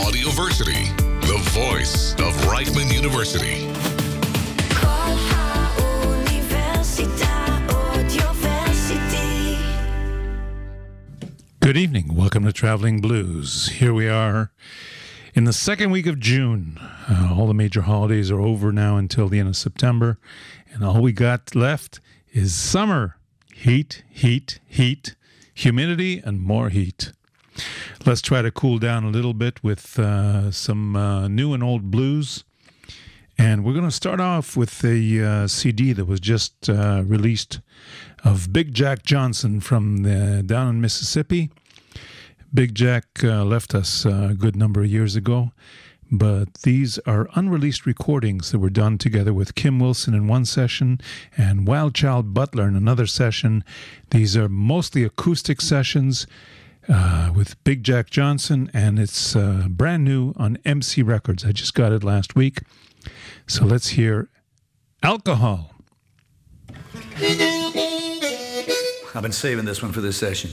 Audioversity, the voice of Reichman University. Good evening. Welcome to Traveling Blues. Here we are in the second week of June. Uh, all the major holidays are over now until the end of September, and all we got left is summer. Heat, heat, heat, humidity, and more heat. Let's try to cool down a little bit with uh, some uh, new and old blues. And we're going to start off with a uh, CD that was just uh, released of Big Jack Johnson from the, down in Mississippi. Big Jack uh, left us a good number of years ago, but these are unreleased recordings that were done together with Kim Wilson in one session and Wild Child Butler in another session. These are mostly acoustic sessions uh, with Big Jack Johnson, and it's uh, brand new on MC Records. I just got it last week. So let's hear Alcohol. I've been saving this one for this session.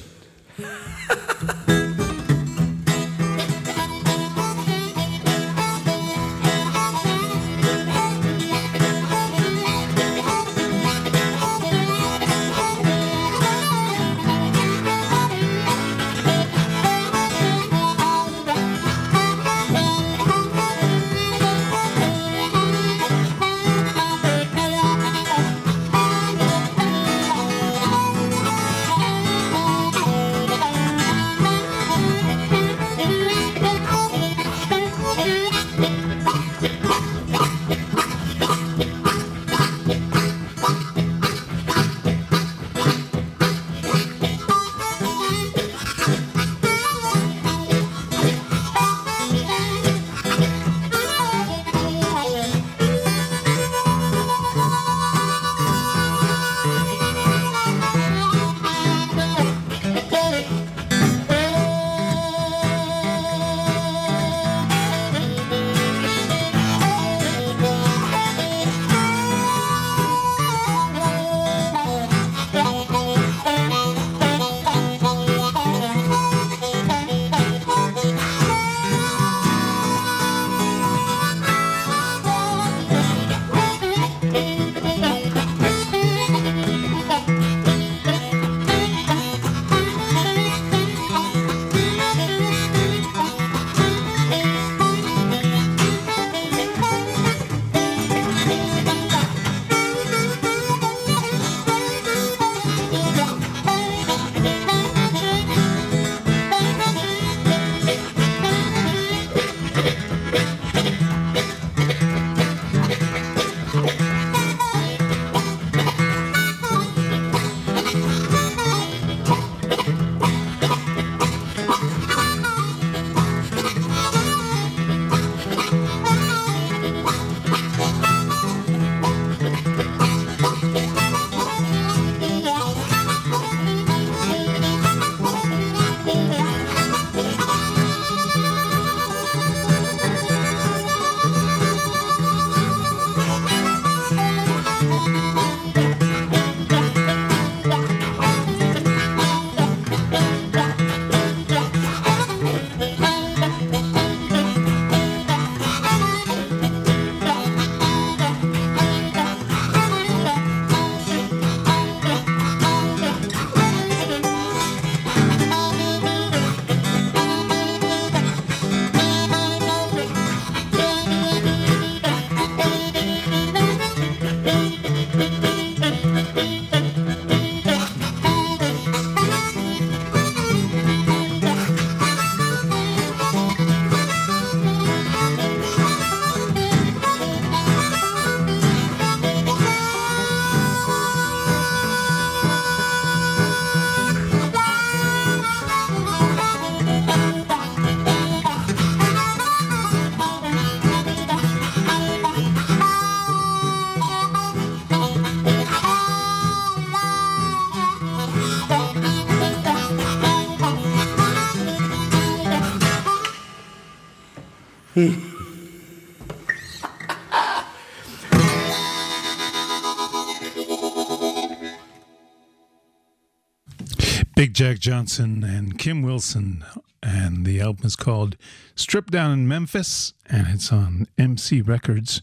Jack Johnson and Kim Wilson. And the album is called Stripped Down in Memphis, and it's on MC Records.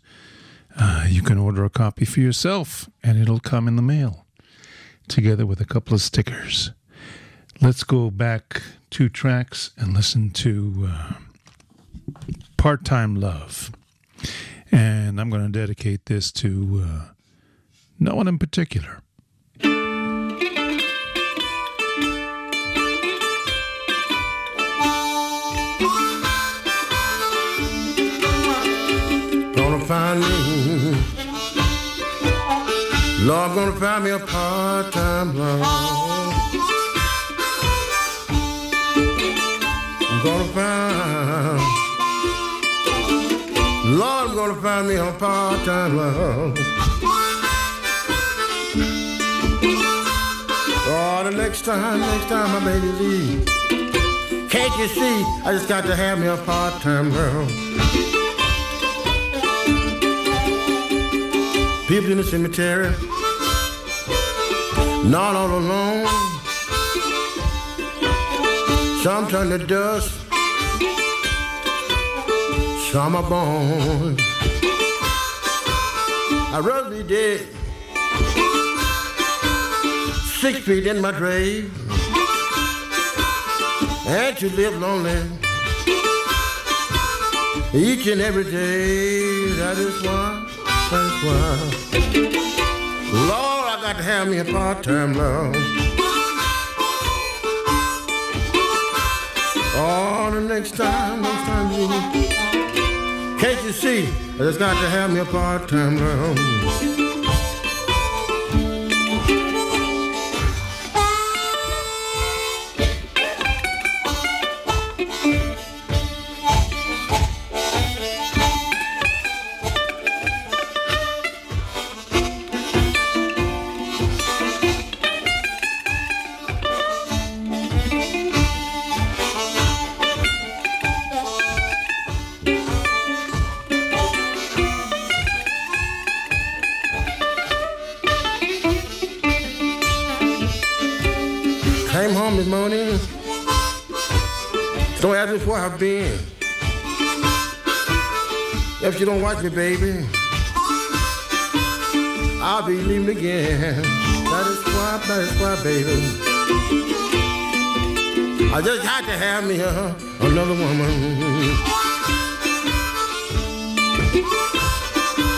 Uh, you can order a copy for yourself, and it'll come in the mail together with a couple of stickers. Let's go back two tracks and listen to uh, Part Time Love. And I'm going to dedicate this to uh, no one in particular. Gonna find me. Lord, gonna find me a part-time love. I'm gonna find. Lord, gonna find me a part-time love. Oh, the next time, next time my baby leave. Can't you see? I just got to have me a part-time love. People in the cemetery, not all alone. Some turn to dust, some are born. I'd rather be dead, six feet in my grave, and to live lonely each and every day. That is why. That's why. Lord, I got to have me a part-time love. Oh, the next time, next time you can't you see? I just got to have me a part-time love. Came home this morning. Don't ask me where I've been. If you don't watch me, baby, I'll be leaving again. That is why, that is why, baby. I just had to have me uh, another woman.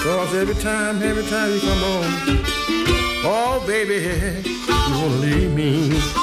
Cause every time, every time you come home, oh baby, you wanna leave me.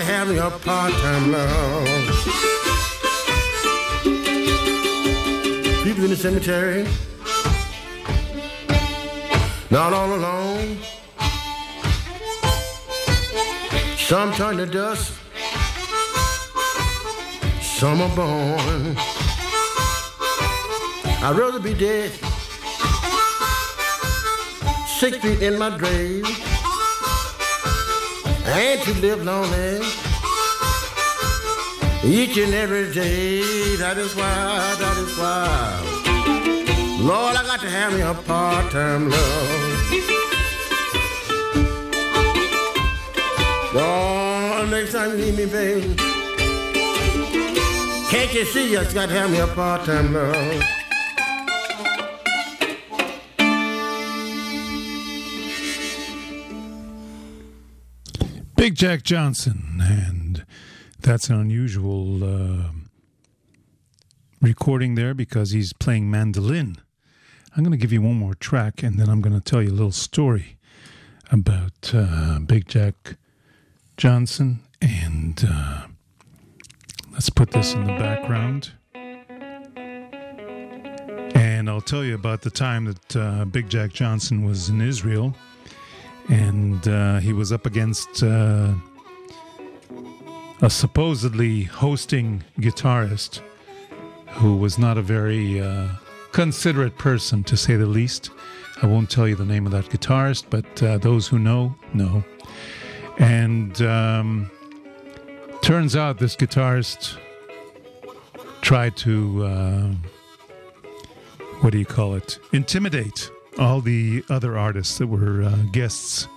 To have a part-time love. People in the cemetery, not all alone. Some turn to dust, some are born. I'd rather be dead, six feet in my grave, and you live lonely each and every day. That is why, that is why. Lord, I got to have me a part-time love. Lord, next time you need me, baby. Can't you see I got to have me a part-time love? Big Jack Johnson and That's an unusual uh, recording there because he's playing mandolin. I'm going to give you one more track and then I'm going to tell you a little story about uh, Big Jack Johnson. And uh, let's put this in the background. And I'll tell you about the time that uh, Big Jack Johnson was in Israel and uh, he was up against uh, a supposedly hosting guitarist who was not a very uh, considerate person, to say the least. I won't tell you the name of that guitarist, but uh, those who know, know. And um, turns out this guitarist tried to, uh, what do you call it, intimidate all the other artists that were uh, guests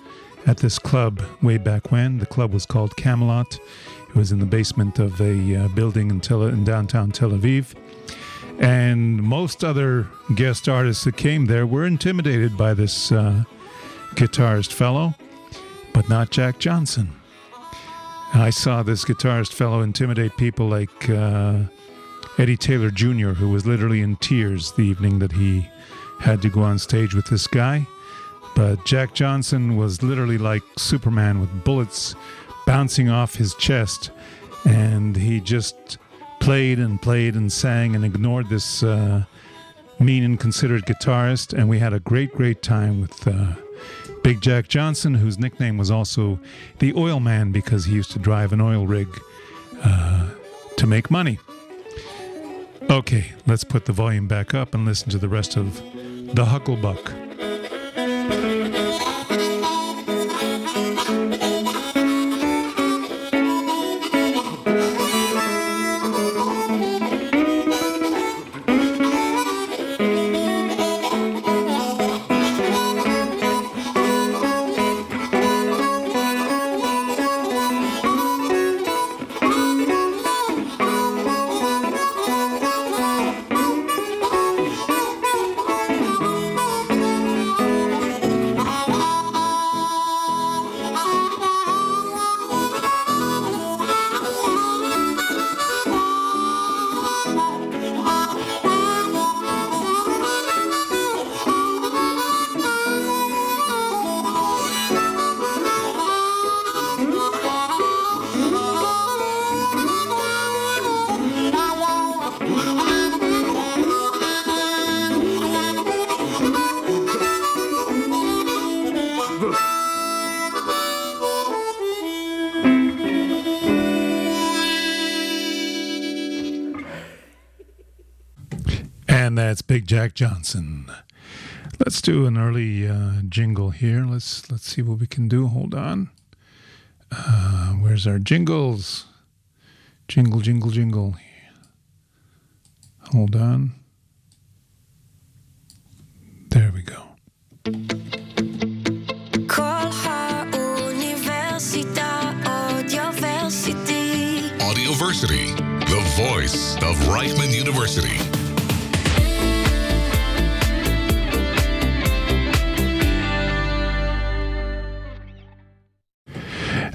at this club way back when. The club was called Camelot. It was in the basement of a uh, building in, Tel- in downtown Tel Aviv. And most other guest artists that came there were intimidated by this uh, guitarist fellow, but not Jack Johnson. I saw this guitarist fellow intimidate people like uh, Eddie Taylor Jr., who was literally in tears the evening that he had to go on stage with this guy. But Jack Johnson was literally like Superman with bullets bouncing off his chest. And he just played and played and sang and ignored this uh, mean and considerate guitarist. And we had a great, great time with uh, Big Jack Johnson, whose nickname was also the Oil Man because he used to drive an oil rig uh, to make money. Okay, let's put the volume back up and listen to the rest of The Hucklebuck. Johnson. Let's do an early uh, jingle here. Let's let's see what we can do. Hold on. Uh, where's our jingles? Jingle, jingle, jingle. Hold on. There we go. Audioversity, the voice of Reichman University.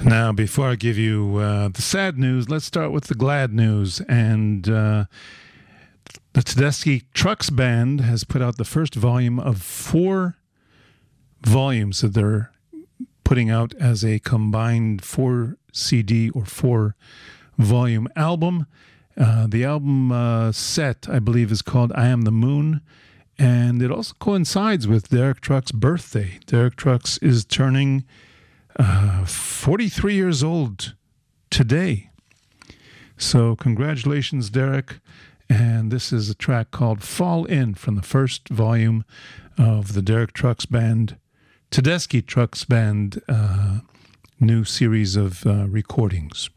Now, before I give you uh, the sad news, let's start with the glad news. And uh, the Tedeschi Trucks Band has put out the first volume of four volumes that they're putting out as a combined four CD or four volume album. Uh, the album uh, set, I believe, is called I Am the Moon. And it also coincides with Derek Trucks' birthday. Derek Trucks is turning uh, 43 years old today. So, congratulations, Derek. And this is a track called Fall In from the first volume of the Derek Trucks Band, Tedeschi Trucks Band, uh, new series of uh, recordings.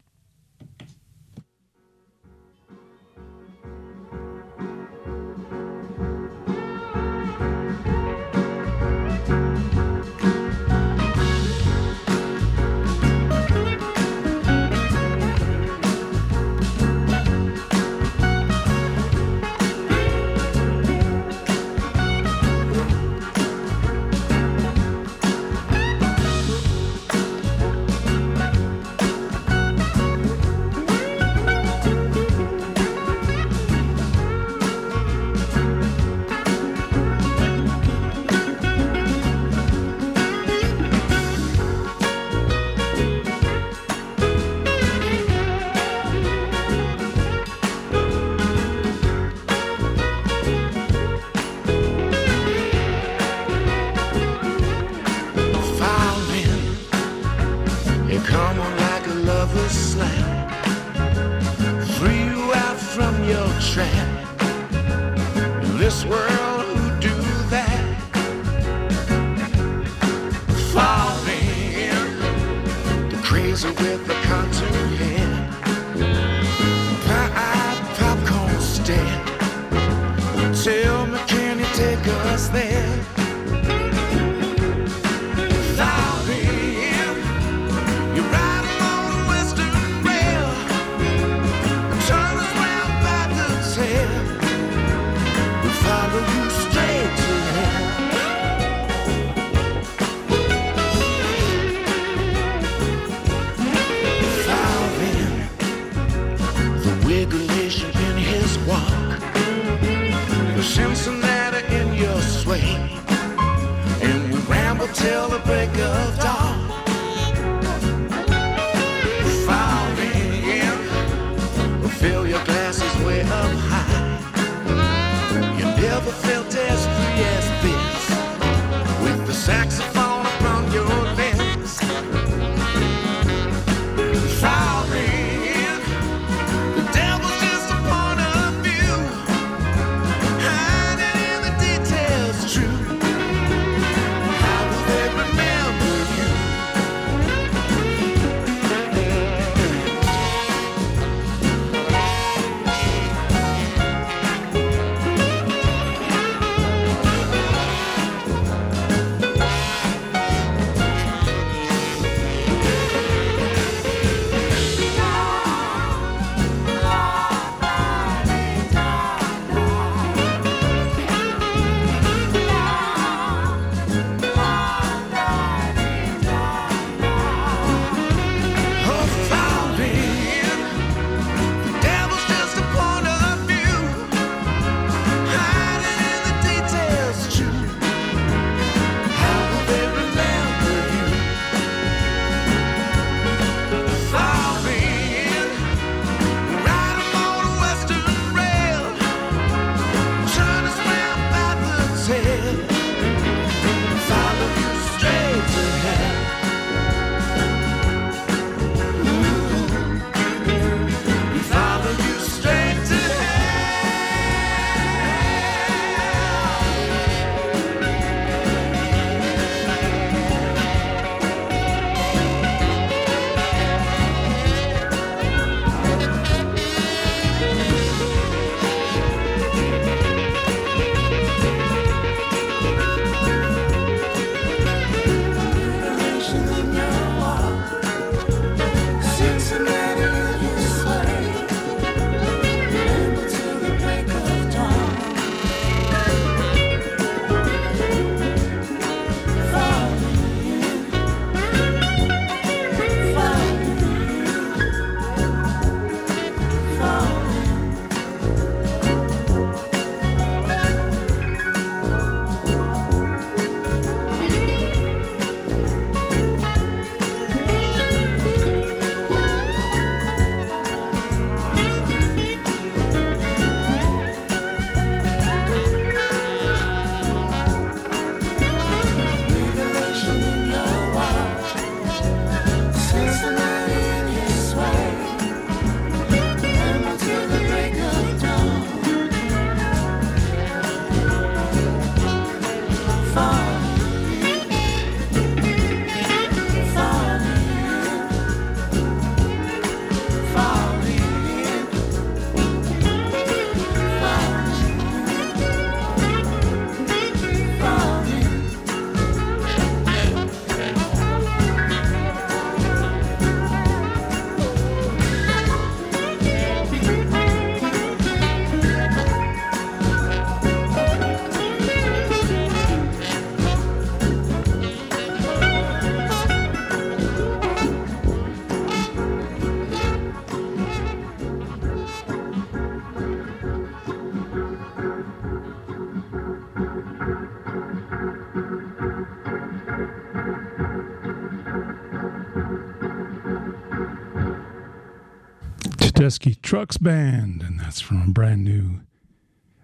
Chesky Trucks Band, and that's from a brand new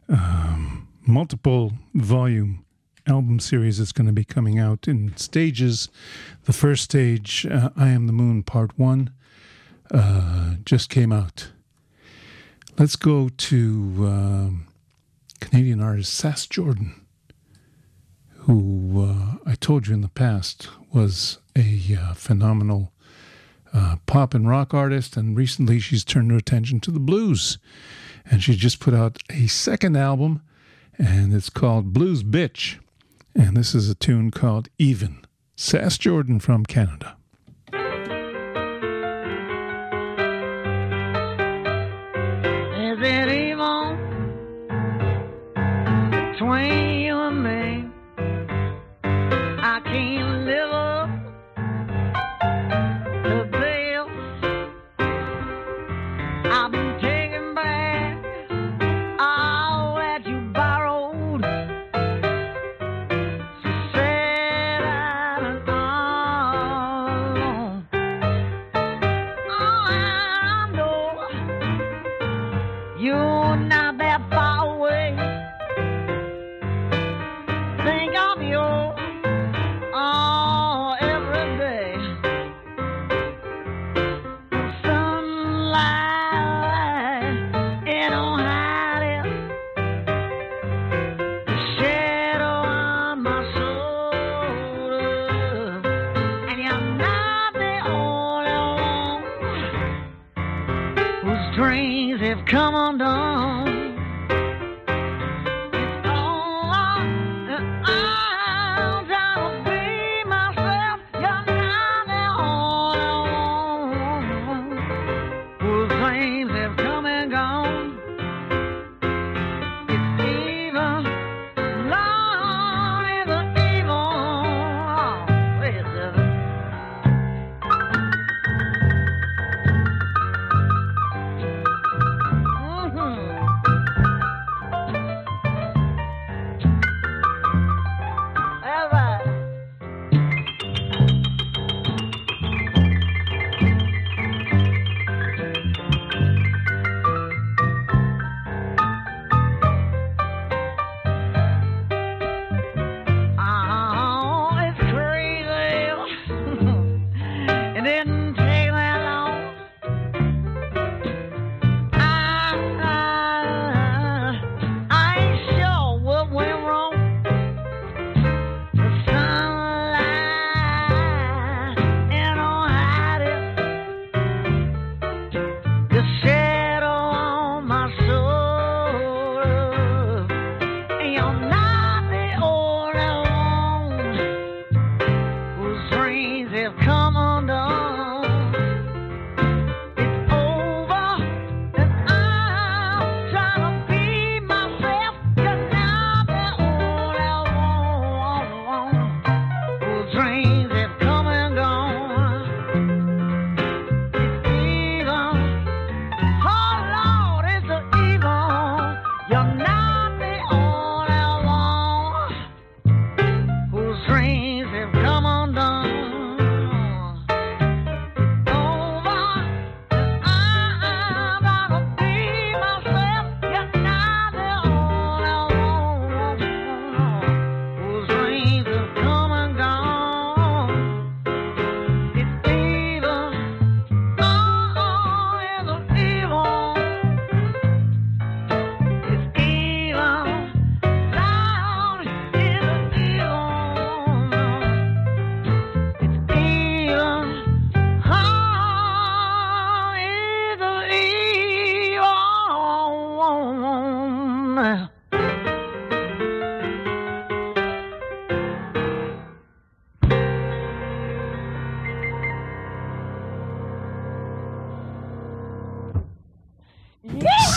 um, multiple volume album series that's going to be coming out in stages. The first stage, uh, I Am the Moon Part 1, uh, just came out. Let's go to um, Canadian artist Sass Jordan, who uh, I told you in the past was a uh, phenomenal pop and rock artist, and recently she's turned her attention to the blues. And she just put out a second album, and it's called Blues Bitch. And this is a tune called Even. Sass Jordan from Canada.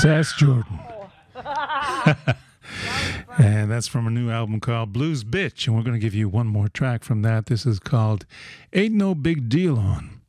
Sass Jordan. and that's from a new album called Blues Bitch. And we're going to give you one more track from that. This is called Ain't No Big Deal On.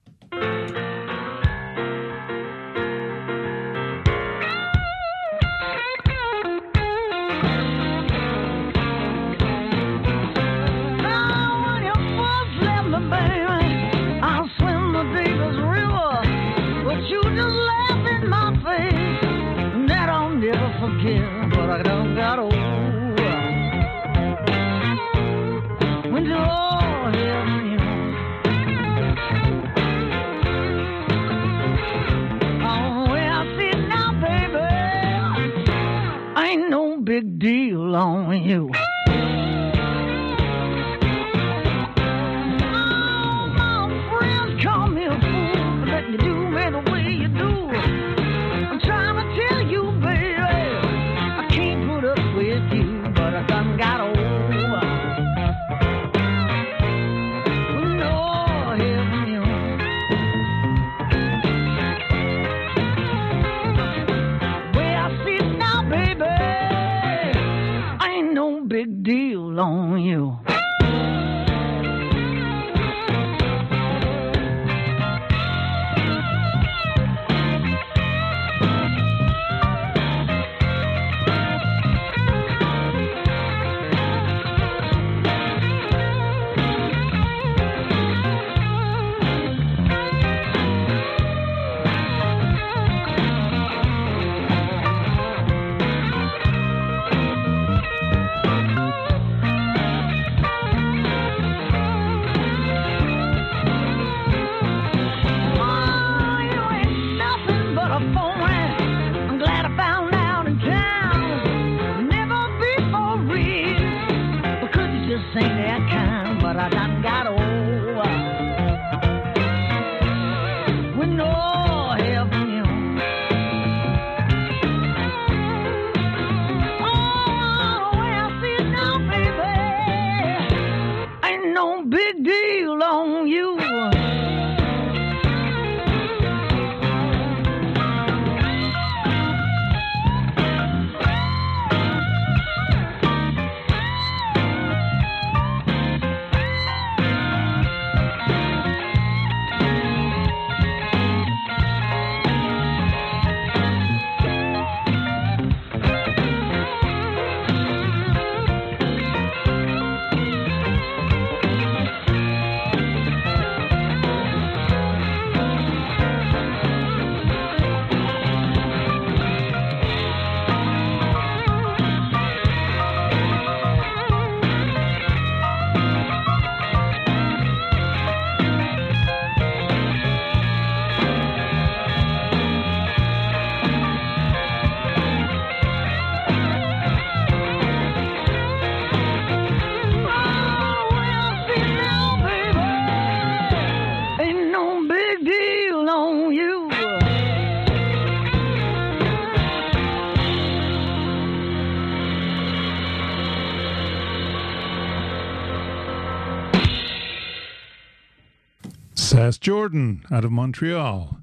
Sass Jordan out of Montreal.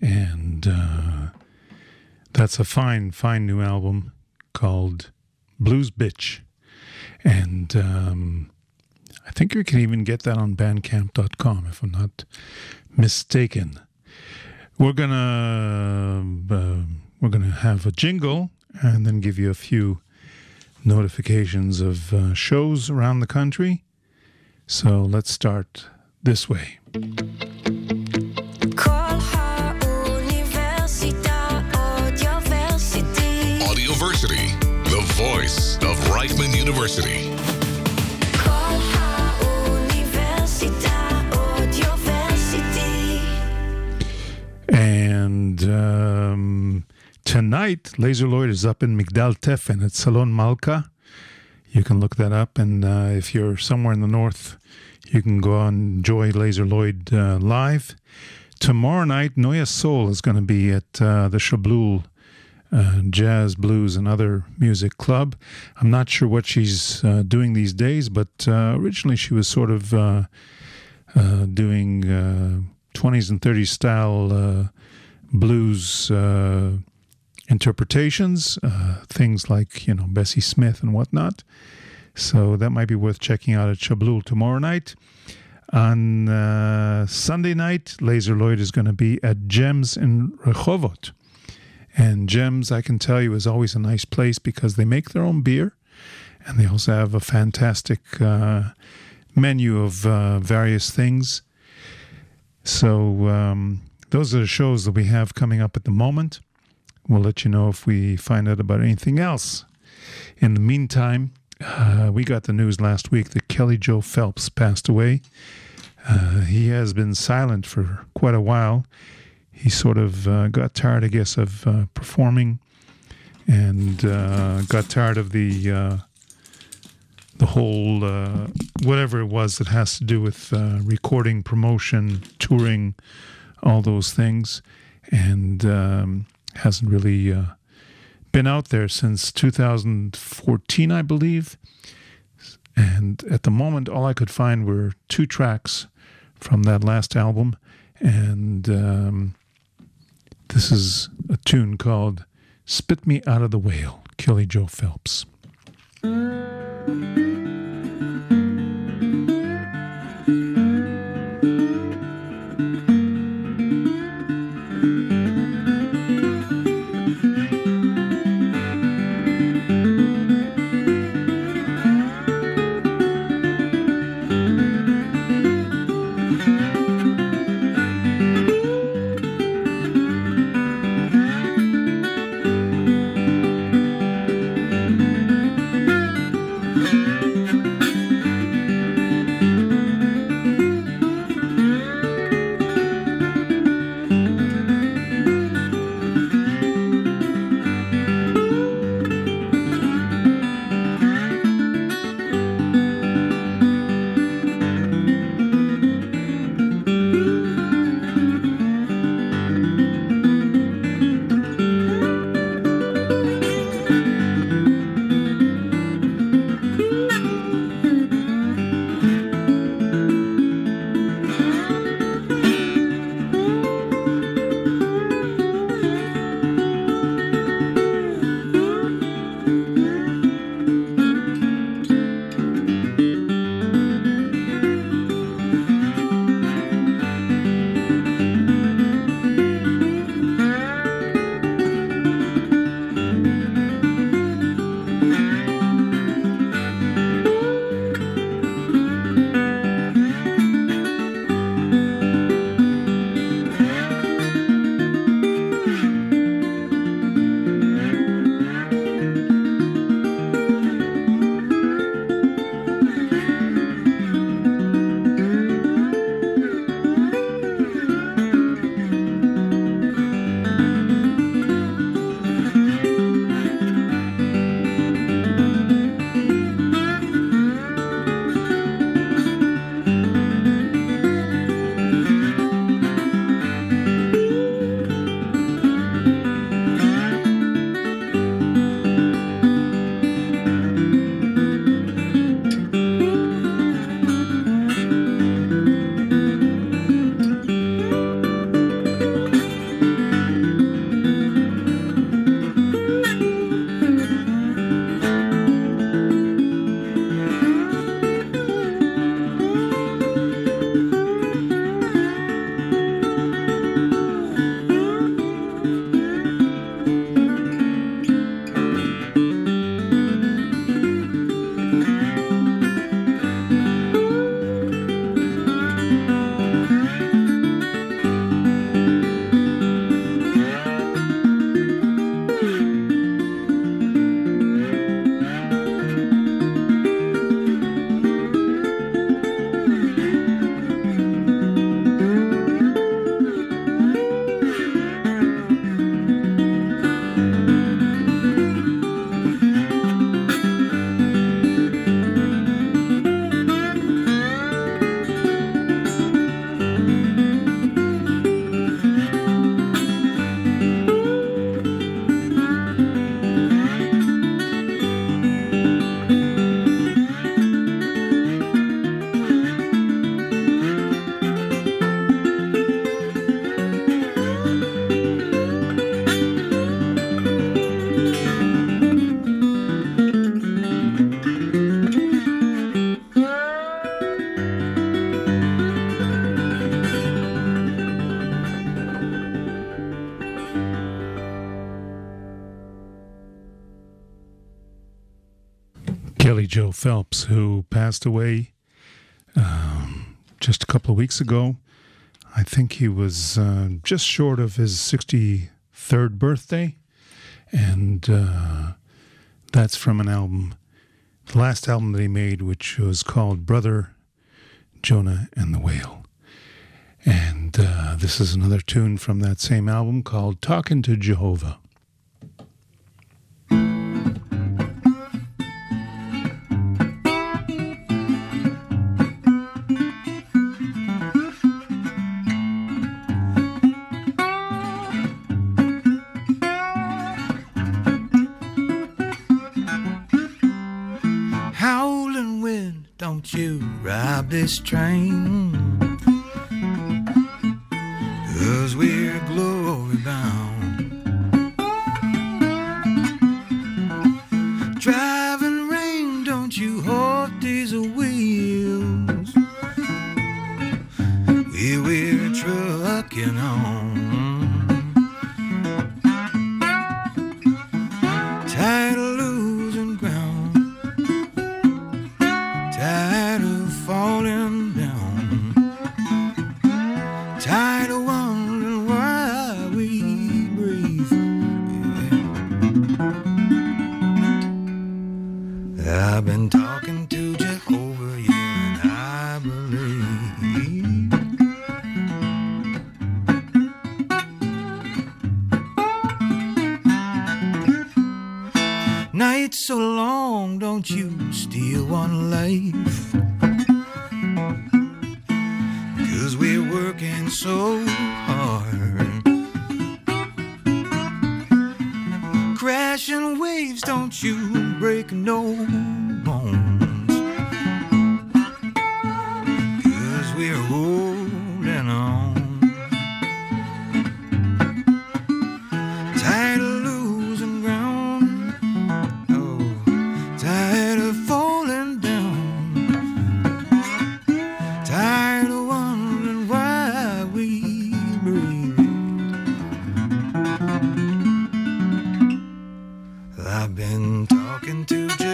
And uh, that's a fine, fine new album called Blues Bitch. And um, I think you can even get that on bandcamp.com if I'm not mistaken. We're gonna uh, we're gonna have a jingle and then give you a few notifications of uh, shows around the country. So let's start this way. Audioversity, the voice of Reichman University. And um, tonight, Lazer Lloyd is up in Migdal Tefen at Salon Malka. You can look that up. And uh, if you're somewhere in the north, you can go and enjoy Lazer Lloyd uh, live. Tomorrow night, Noya Soul is going to be at uh, the Shablul uh, Jazz, Blues, and Other Music Club. I'm not sure what she's uh, doing these days, but uh, originally she was sort of uh, doing uh, 20s and 30s style blues interpretations, things like, you know, Bessie Smith and whatnot. So that might be worth checking out at Shablul tomorrow night. On uh, Sunday night, Lazer Lloyd is going to be at Gems in Rehovot. And Gems, I can tell you, is always a nice place because they make their own beer and they also have a fantastic uh, menu of uh, various things. So um, those are the shows that we have coming up at the moment. We'll let you know if we find out about anything else. In the meantime, uh, we got the news last week that Kelly Joe Phelps passed away. Uh, he has been silent for quite a while. He sort of uh, got tired, I guess, of uh, performing and uh, got tired of the uh, the whole whatever it was that has to do with recording, promotion, touring, all those things, and um, hasn't really been out there since 2014, I believe. And at the moment, all I could find were two tracks from that last album, and um, this is a tune called "Spit Me Out of the Whale." Kelly Joe Phelps. Phelps, who passed away um, just a couple of weeks ago. I think he was uh, just short of his 63rd birthday. And uh, that's from an album, the last album that he made, which was called Brother Jonah and the Whale. And uh, this is another tune from that same album called Talking to Jehovah. This train. I've been talking to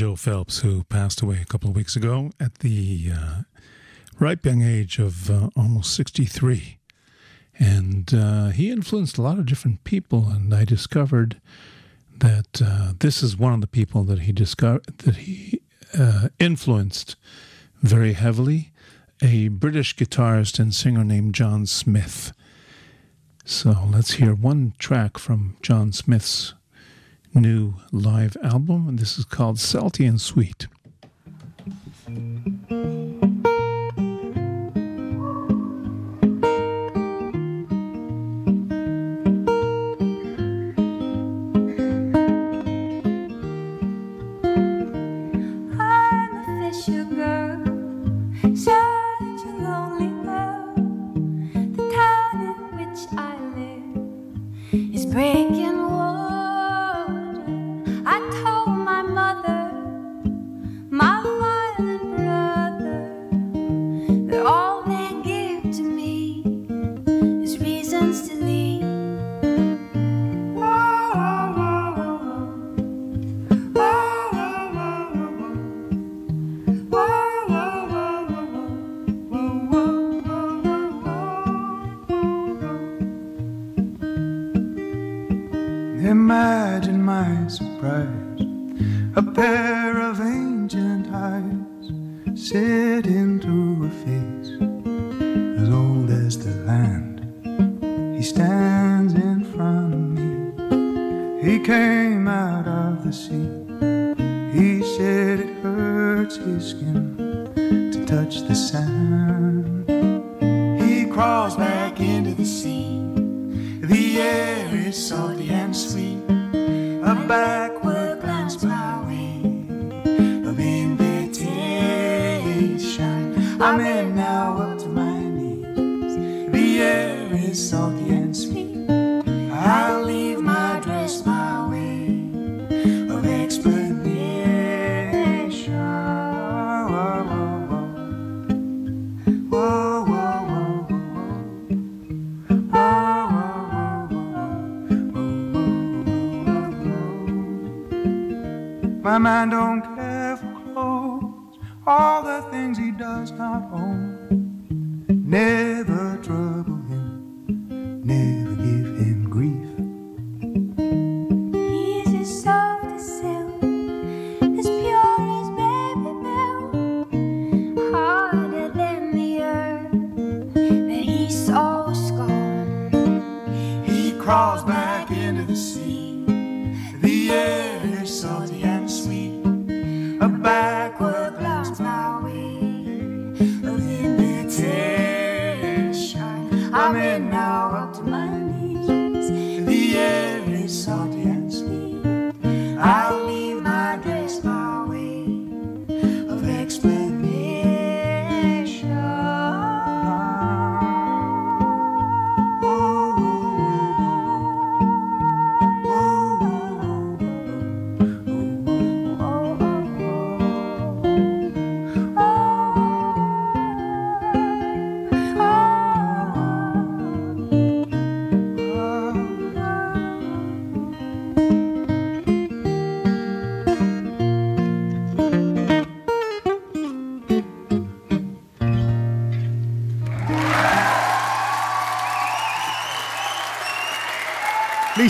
Joe Phelps, who passed away a couple of weeks ago at the uh, ripe young age of uh, almost 63. And uh, he influenced a lot of different people, and I discovered that uh, this is one of the people that he discovered that he uh, influenced very heavily. A British guitarist and singer named John Smith. So let's hear one track from John Smith's new live album, and this is called Salty and Sweet.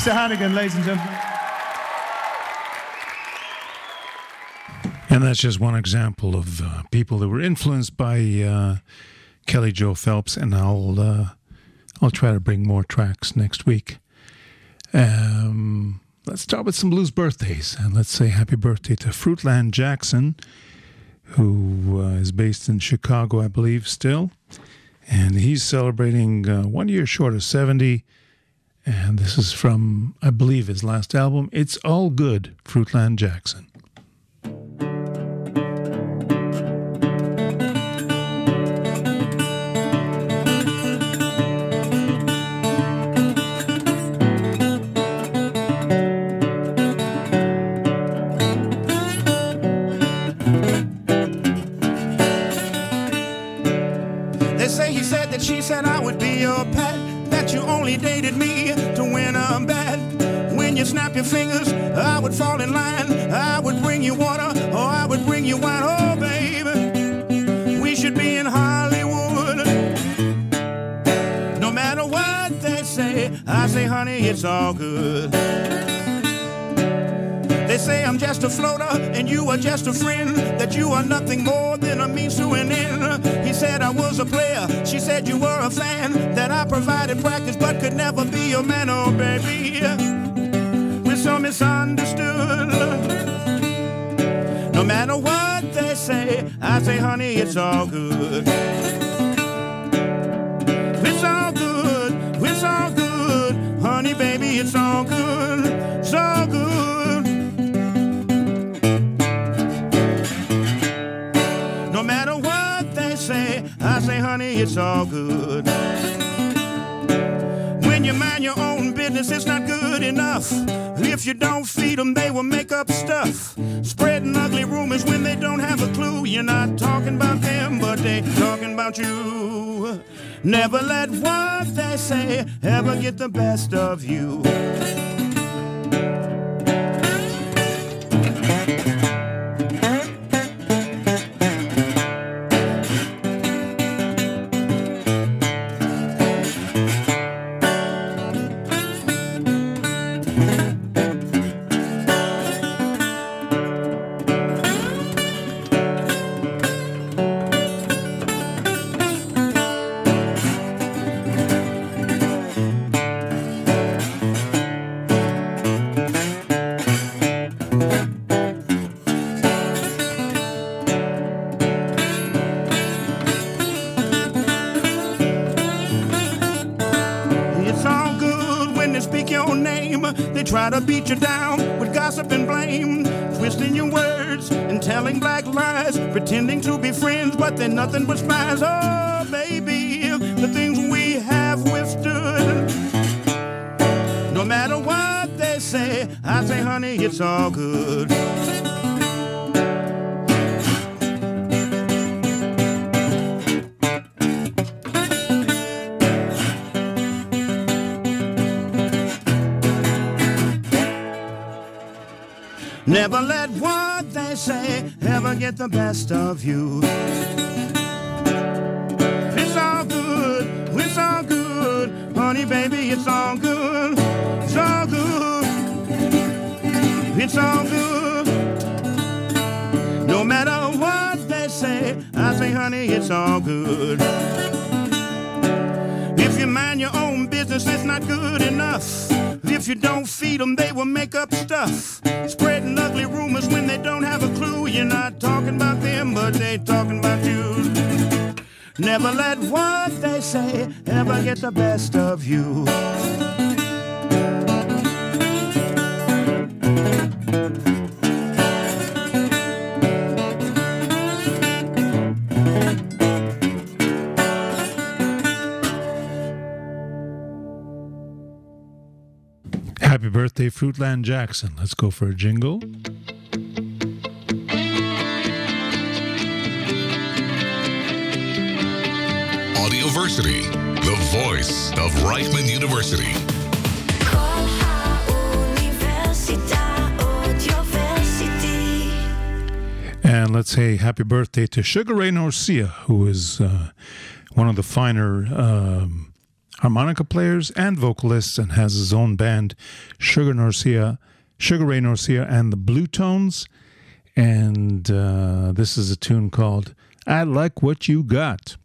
Lisa Hannigan, ladies and gentlemen. And that's just one example of uh, people that were influenced by uh, Kelly Joe Phelps, and I'll uh, I'll try to bring more tracks next week. Um, let's start with some blues birthdays, and let's say happy birthday to Fruitland Jackson, who uh, is based in Chicago, I believe, still, and he's celebrating uh, one year short of seventy. And this is from, I believe, his last album. It's all good, Fruitland Jackson. Only dated me to win a bet. When you snap your fingers, I would fall in line. I would bring you water, or I would bring you wine. Oh, baby, we should be in Hollywood. No matter what they say, I say, honey, it's all good. Say I'm just a floater and you are just a friend, that you are nothing more than a means to an end. He said I was a player, she said you were a fan, that I provided practice but could never be your man, oh baby. We're so misunderstood. No matter what they say, I say, honey, it's all good. Honey, it's all good. When you mind your own business. it's not good enough. If you don't feed them, they will make up stuff. Spreading ugly rumors when they don't have a clue. You're not talking about them, but they talking about you. Never let what they say ever get the best of you. They try to beat you down with gossip and blame, twisting your words and telling black lies, pretending to be friends, but they're nothing but spies. Oh, baby, the things we have withstood. No matter what they say, I say, honey, it's all good. Get the best of you. It's all good, it's all good, honey, baby, it's all good, it's all good, it's all good. No matter what they say, I say, honey, it's all good. If you mind your own business, it's not good enough. If you don't feed them, they will make up stuff. Spreading ugly rumors when they don't have a clue. You're not talking about them, but they talking about you. Never let what they say ever get the best of you. Happy birthday, Fruitland Jackson. Let's go for a jingle. Audioversity, the voice of Reichman University. And let's say happy birthday to Sugar Ray Norcia, who is uh, one of the finer um, harmonica players and vocalists and has his own band, Sugar Norcia, Sugar Ray Norcia and the Blue Tones. And uh, this is a tune called I Like What You Got.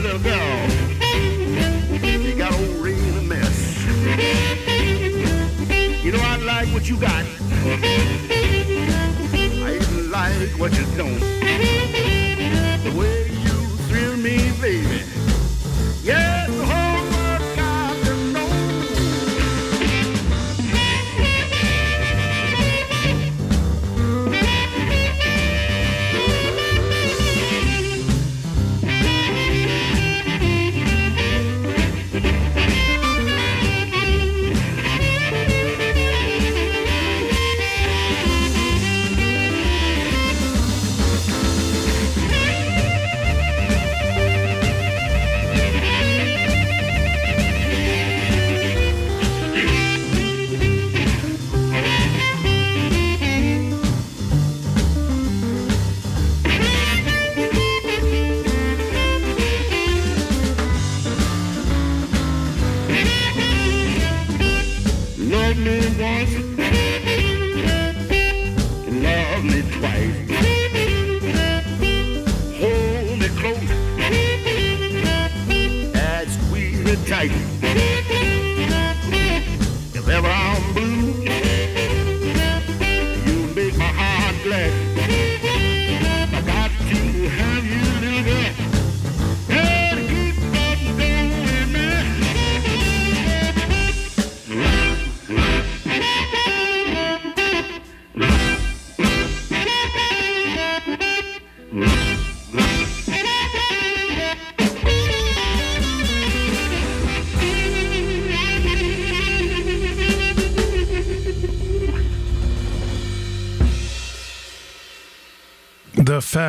Little girl. You got old Ray in a mess. You know I like what you got. I even like what you don't.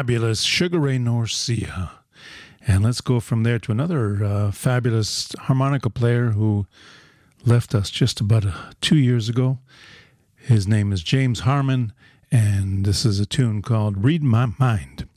Fabulous Sugar Ray Norcia. And let's go from there to another uh, fabulous harmonica player who left us just about uh, two years ago. His name is James Harman, and this is a tune called Read My Mind.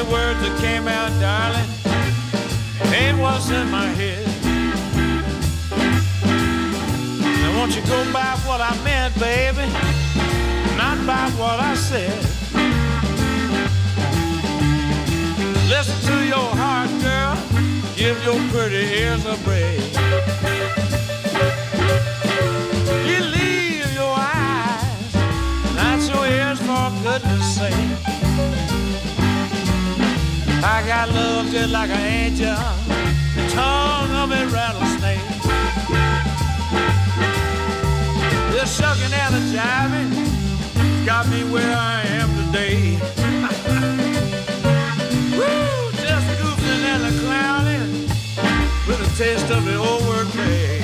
Words that came out, darling, ain't was in my head. Now, won't you go by what I meant, baby, not by what I said. Listen to your heart, girl. Give your pretty ears a break. I got love just like an angel, the tongue of a rattlesnake. The shucking and the jiving got me where I am today. Woo, just goofing and a clowning with a taste of the old word play.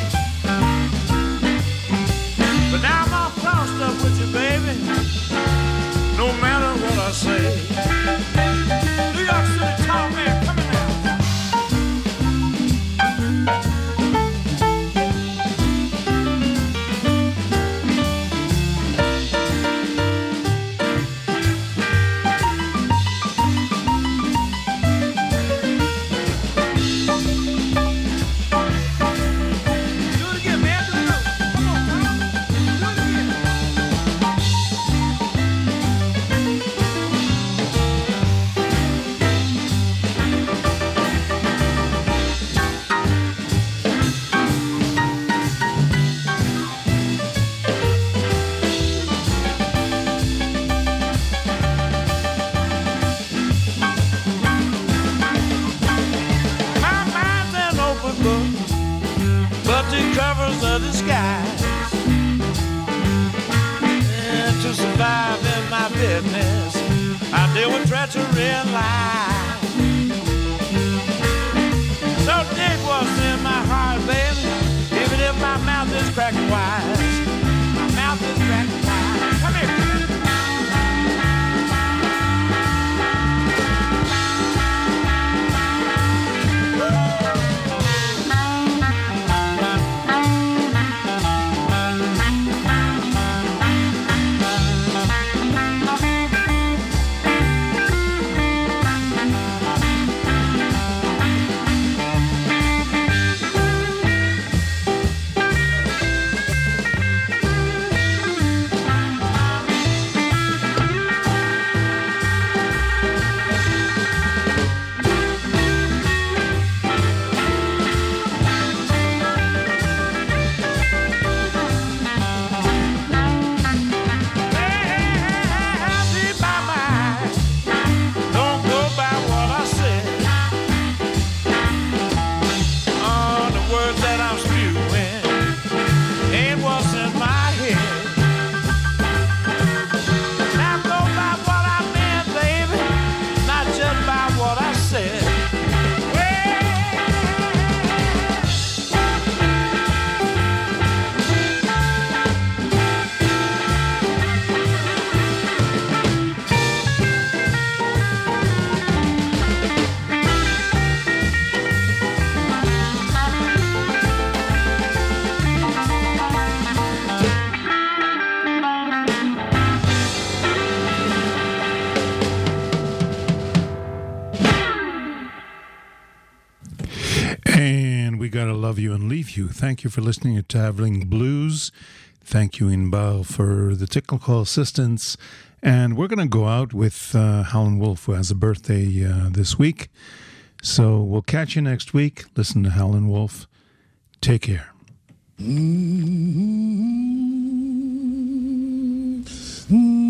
you for listening to Traveling Blues. Thank you, Inbal, for the technical assistance. And we're going to go out with uh, Helen Wolf, who has a birthday uh, this week. So we'll catch you next week. Listen to Helen Wolf. Take care. Mm-hmm. Mm-hmm.